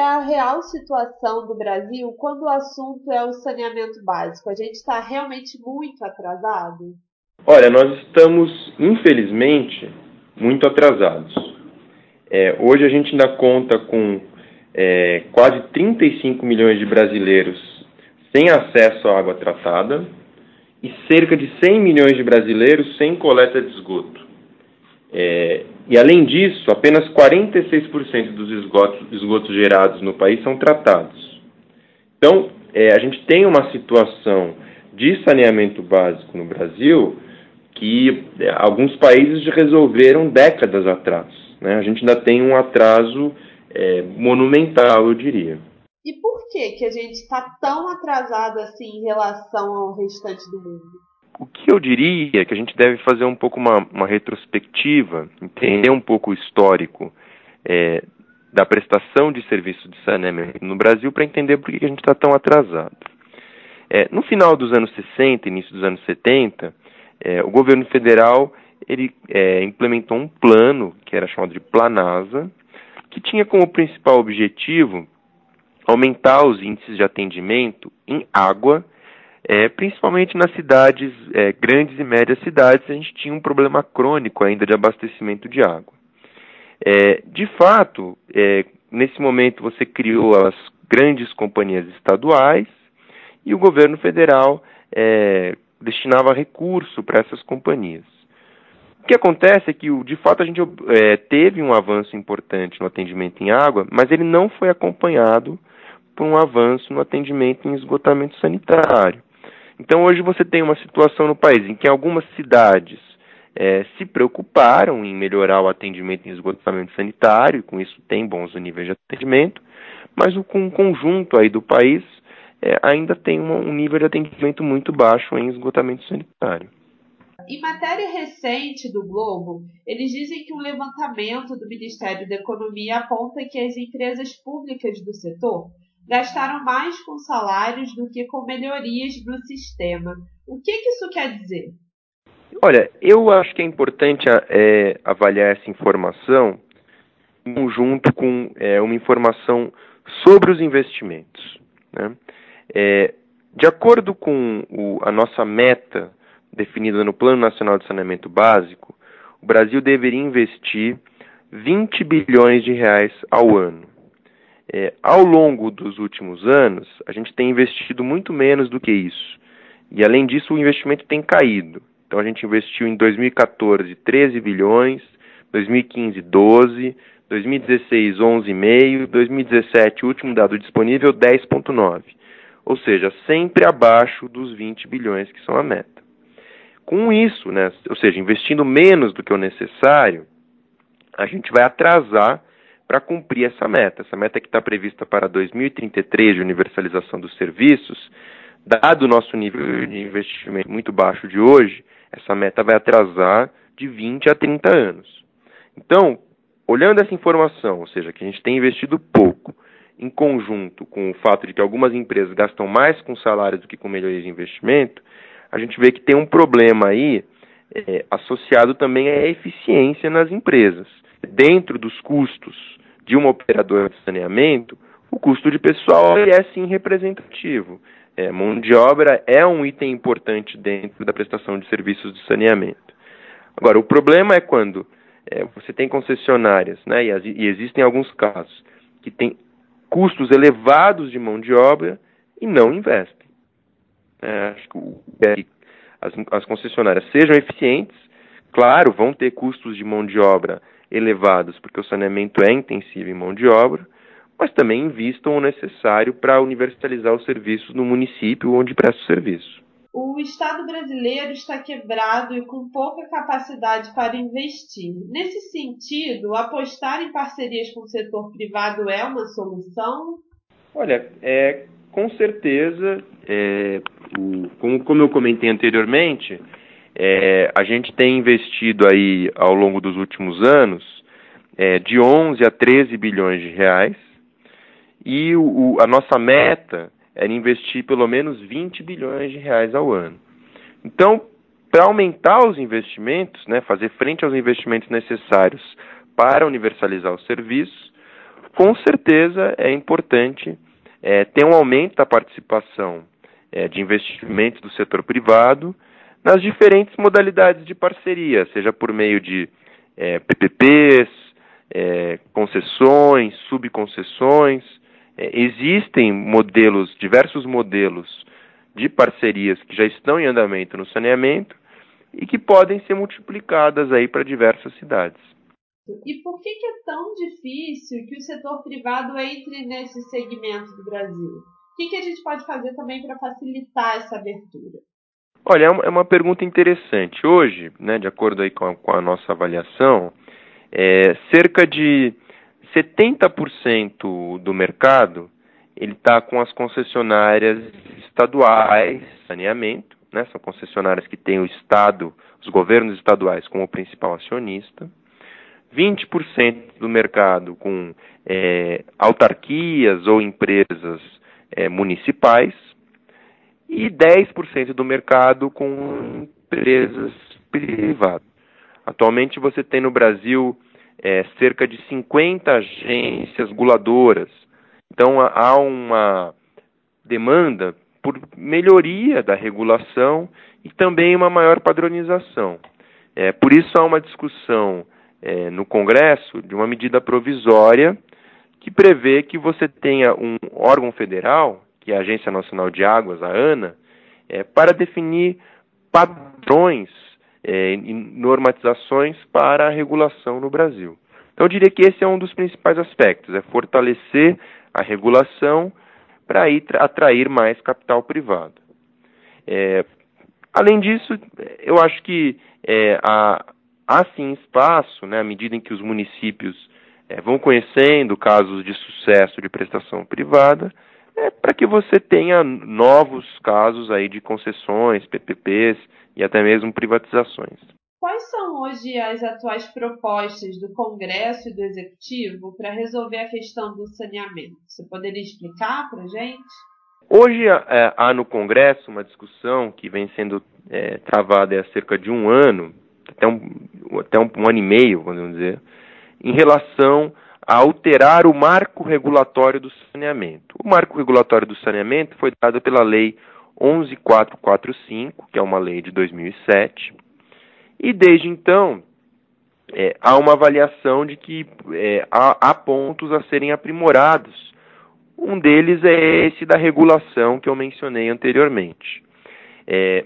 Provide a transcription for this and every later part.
é a real situação do Brasil quando o assunto é o saneamento básico? A gente está realmente muito atrasado? Olha, nós estamos, infelizmente, muito atrasados. É, hoje a gente ainda conta com é, quase 35 milhões de brasileiros sem acesso à água tratada e cerca de 100 milhões de brasileiros sem coleta de esgoto. É, e além disso, apenas 46% dos esgotos, esgotos, gerados no país são tratados. Então, é, a gente tem uma situação de saneamento básico no Brasil que é, alguns países resolveram décadas atrás. Né? A gente ainda tem um atraso é, monumental, eu diria. E por que, que a gente está tão atrasado assim em relação ao restante do mundo? O que eu diria é que a gente deve fazer um pouco uma, uma retrospectiva, entender um pouco o histórico é, da prestação de serviço de saneamento no Brasil para entender por que a gente está tão atrasado. É, no final dos anos 60, início dos anos 70, é, o governo federal ele é, implementou um plano que era chamado de Planasa, que tinha como principal objetivo aumentar os índices de atendimento em água, é, principalmente nas cidades, é, grandes e médias cidades, a gente tinha um problema crônico ainda de abastecimento de água. É, de fato, é, nesse momento você criou as grandes companhias estaduais e o governo federal é, destinava recurso para essas companhias. O que acontece é que, de fato, a gente é, teve um avanço importante no atendimento em água, mas ele não foi acompanhado por um avanço no atendimento em esgotamento sanitário. Então, hoje você tem uma situação no país em que algumas cidades é, se preocuparam em melhorar o atendimento em esgotamento sanitário, e com isso tem bons níveis de atendimento, mas o um conjunto aí do país é, ainda tem um, um nível de atendimento muito baixo em esgotamento sanitário. Em matéria recente do Globo, eles dizem que um levantamento do Ministério da Economia aponta que as empresas públicas do setor gastaram mais com salários do que com melhorias no sistema. O que, que isso quer dizer? Olha, eu acho que é importante é, avaliar essa informação em conjunto com é, uma informação sobre os investimentos. Né? É, de acordo com o, a nossa meta definida no Plano Nacional de Saneamento Básico, o Brasil deveria investir 20 bilhões de reais ao ano. É, ao longo dos últimos anos, a gente tem investido muito menos do que isso. E, além disso, o investimento tem caído. Então, a gente investiu em 2014 13 bilhões, 2015 12, 2016 11,5, 2017, o último dado disponível, 10,9 ou seja, sempre abaixo dos 20 bilhões que são a meta. Com isso, né, ou seja, investindo menos do que o necessário, a gente vai atrasar para cumprir essa meta. Essa meta que está prevista para 2033 de universalização dos serviços, dado o nosso nível de investimento muito baixo de hoje, essa meta vai atrasar de 20 a 30 anos. Então, olhando essa informação, ou seja, que a gente tem investido pouco, em conjunto com o fato de que algumas empresas gastam mais com salário do que com melhorias de investimento, a gente vê que tem um problema aí é, associado também à eficiência nas empresas. Dentro dos custos de uma operadora de saneamento, o custo de pessoal é sim representativo. É, mão de obra é um item importante dentro da prestação de serviços de saneamento. Agora, o problema é quando é, você tem concessionárias, né, e, e existem alguns casos, que tem custos elevados de mão de obra e não investem. É, acho que as, as concessionárias sejam eficientes, claro, vão ter custos de mão de obra elevados, porque o saneamento é intensivo em mão de obra, mas também invistam o necessário para universalizar os serviços no município onde presta o serviço o Estado brasileiro está quebrado e com pouca capacidade para investir. Nesse sentido, apostar em parcerias com o setor privado é uma solução? Olha, é, com certeza, é, o, como, como, eu comentei anteriormente, é, a gente tem investido aí ao longo dos últimos anos é, de 11 a 13 bilhões de reais e o, a nossa meta era investir pelo menos 20 bilhões de reais ao ano. Então, para aumentar os investimentos, né, fazer frente aos investimentos necessários para universalizar os serviços, com certeza é importante é, ter um aumento da participação é, de investimentos do setor privado nas diferentes modalidades de parceria, seja por meio de é, PPPs, é, concessões, subconcessões. É, existem modelos, diversos modelos de parcerias que já estão em andamento no saneamento e que podem ser multiplicadas aí para diversas cidades. E por que, que, é tão difícil que o setor privado entre nesse segmento do Brasil? O que, que a gente pode fazer também para facilitar essa abertura? Olha, é uma é pergunta interessante. Hoje, né, de acordo aí com a, com a nossa avaliação, é, cerca de 70% do mercado ele está com as concessionárias estaduais, saneamento, né, são concessionárias que têm o Estado, os governos estaduais como principal acionista. 20% do mercado com é, autarquias ou empresas é, municipais e 10% do mercado com empresas privadas. Atualmente você tem no Brasil é, cerca de 50 agências reguladoras. Então há uma demanda por melhoria da regulação e também uma maior padronização. É, por isso há uma discussão é, no Congresso de uma medida provisória que prevê que você tenha um órgão federal que é a Agência Nacional de Águas, a ANA, é, para definir padrões é, e normatizações para a regulação no Brasil. Então, eu diria que esse é um dos principais aspectos, é fortalecer a regulação para atrair mais capital privado. É, além disso, eu acho que é, há, há sim espaço, né, à medida em que os municípios é, vão conhecendo casos de sucesso de prestação privada, é para que você tenha novos casos aí de concessões, PPPs e até mesmo privatizações. Quais são hoje as atuais propostas do Congresso e do Executivo para resolver a questão do saneamento? Você poderia explicar para a gente? Hoje é, há no Congresso uma discussão que vem sendo é, travada há cerca de um ano, até um, até um, um ano e meio, vamos dizer, em relação a alterar o marco regulatório do saneamento. O marco regulatório do saneamento foi dado pela Lei 11445, que é uma lei de 2007, e desde então é, há uma avaliação de que é, há, há pontos a serem aprimorados. Um deles é esse da regulação que eu mencionei anteriormente. É,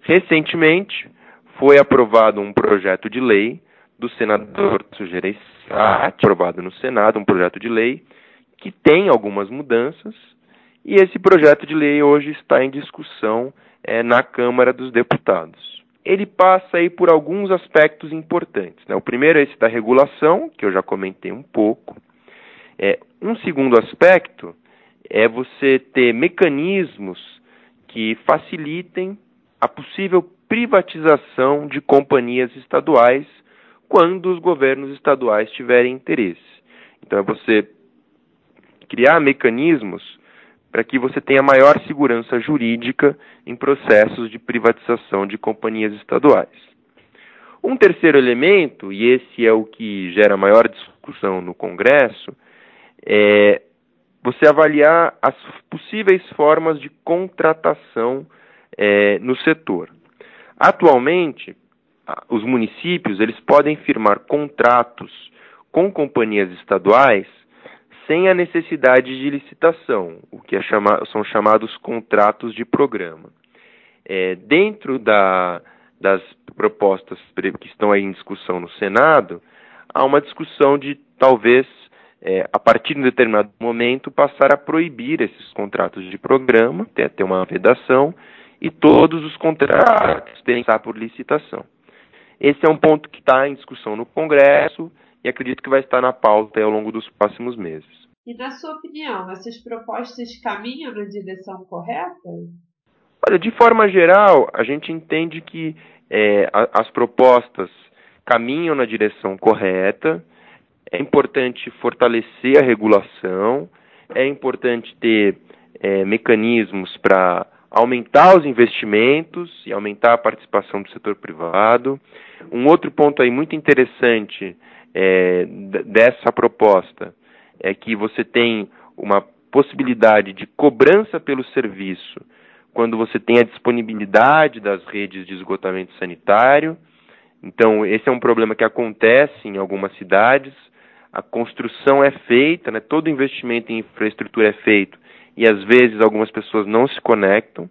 recentemente foi aprovado um projeto de lei do senador Sujeira aprovado no Senado, um projeto de lei que tem algumas mudanças, e esse projeto de lei hoje está em discussão é, na Câmara dos Deputados. Ele passa aí por alguns aspectos importantes. Né? O primeiro é esse da regulação, que eu já comentei um pouco. É, um segundo aspecto é você ter mecanismos que facilitem a possível privatização de companhias estaduais quando os governos estaduais tiverem interesse. Então, é você criar mecanismos para que você tenha maior segurança jurídica em processos de privatização de companhias estaduais. Um terceiro elemento, e esse é o que gera maior discussão no Congresso, é você avaliar as possíveis formas de contratação é, no setor. Atualmente, os municípios eles podem firmar contratos com companhias estaduais sem a necessidade de licitação, o que é chama, são chamados contratos de programa. É, dentro da, das propostas que estão aí em discussão no Senado, há uma discussão de talvez, é, a partir de um determinado momento, passar a proibir esses contratos de programa, ter, ter uma vedação, e todos os contratos terem que estar por licitação. Esse é um ponto que está em discussão no Congresso e acredito que vai estar na pauta ao longo dos próximos meses. E na sua opinião, essas propostas caminham na direção correta? Olha, de forma geral, a gente entende que é, a, as propostas caminham na direção correta. É importante fortalecer a regulação, é importante ter é, mecanismos para aumentar os investimentos e aumentar a participação do setor privado. Um outro ponto aí muito interessante é, dessa proposta é que você tem uma possibilidade de cobrança pelo serviço quando você tem a disponibilidade das redes de esgotamento sanitário. Então, esse é um problema que acontece em algumas cidades. A construção é feita, né, todo investimento em infraestrutura é feito, e às vezes algumas pessoas não se conectam.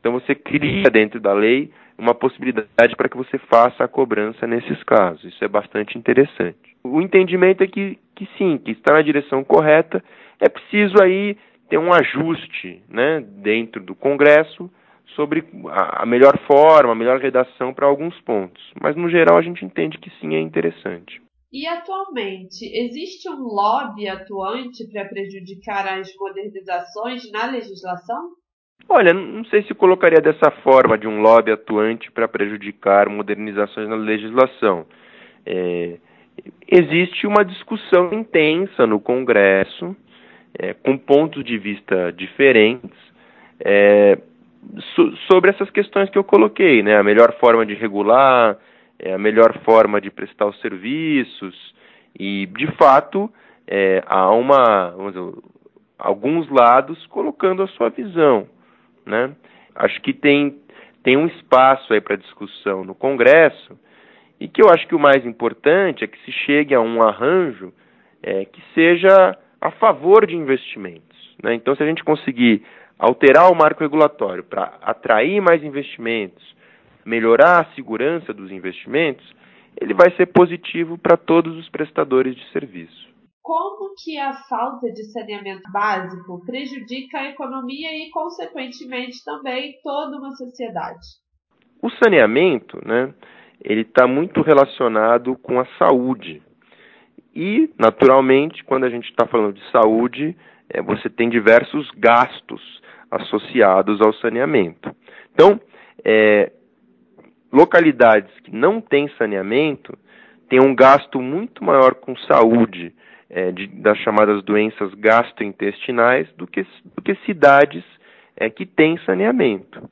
Então, você cria dentro da lei uma possibilidade para que você faça a cobrança nesses casos. Isso é bastante interessante. O entendimento é que, que sim, que está na direção correta, é preciso aí ter um ajuste né, dentro do Congresso sobre a, melhor forma, a melhor redação para alguns pontos. Mas, no geral, a gente entende que sim, é interessante. E atualmente, existe um lobby atuante para prejudicar as modernizações na legislação? Olha, não sei se colocaria dessa forma de um lobby atuante para prejudicar modernizações na legislação. É, existe uma discussão intensa no Congresso, é, com pontos de vista diferentes, é, so, sobre essas questões que eu coloquei, né? A melhor forma de regular, é, a melhor forma de prestar os serviços, e de fato é, há uma, dizer, alguns lados colocando a sua visão. Né? Acho que tem, tem um espaço aí para discussão no Congresso e que eu acho que o mais importante é que se chegue a um arranjo é, que seja a favor de investimentos. Né? Então, se a gente conseguir alterar o marco regulatório para atrair mais investimentos, melhorar a segurança dos investimentos, ele vai ser positivo para todos os prestadores de serviço como que a falta de saneamento básico prejudica a economia e, consequentemente, também toda uma sociedade? O saneamento, né, ele está muito relacionado com a saúde. E, naturalmente, quando a gente está falando de saúde, é, você tem diversos gastos associados ao saneamento. Então, é, localidades que não têm saneamento têm um gasto muito maior com saúde é, de, das chamadas doenças gastrointestinais do que, do que cidades é, que têm saneamento.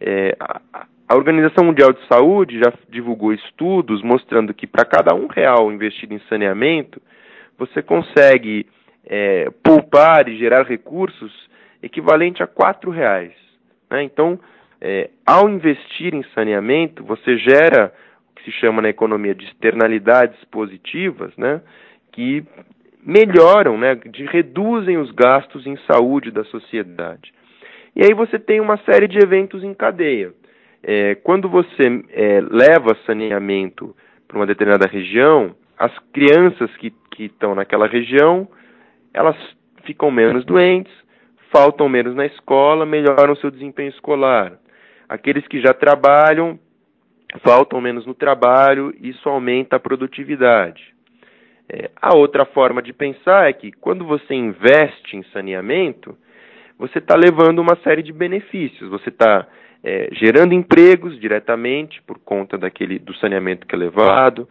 É, a, a, Organização Mundial de Saúde já divulgou estudos mostrando que para cada um real investido em saneamento, você consegue é, poupar e gerar recursos equivalente a quatro reais. Né? Então, é, ao investir em saneamento, você gera o que se chama na economia de externalidades positivas, né? que melhoram, né, de, reduzem os gastos em saúde da sociedade. E aí você tem uma série de eventos em cadeia. É, quando você é, leva saneamento para uma determinada região, as crianças que, que estão naquela região, elas ficam menos doentes, faltam menos na escola, melhoram seu desempenho escolar. Aqueles que já trabalham faltam menos no trabalho, isso aumenta a produtividade. É, a outra forma de pensar é que quando você investe em saneamento, você está levando uma série de benefícios. Você está é, gerando empregos diretamente por conta daquele do saneamento que é levado.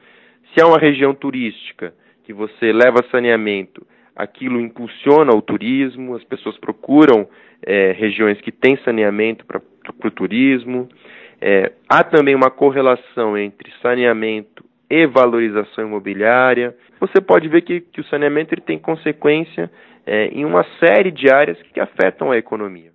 Se é uma região turística que você leva saneamento, aquilo impulsiona o turismo, as pessoas procuram é, regiões que têm saneamento para o turismo. É, há também uma correlação entre saneamento e valorização imobiliária. Você pode ver que, que o saneamento ele tem consequência é, em uma série de áreas que afetam a economia.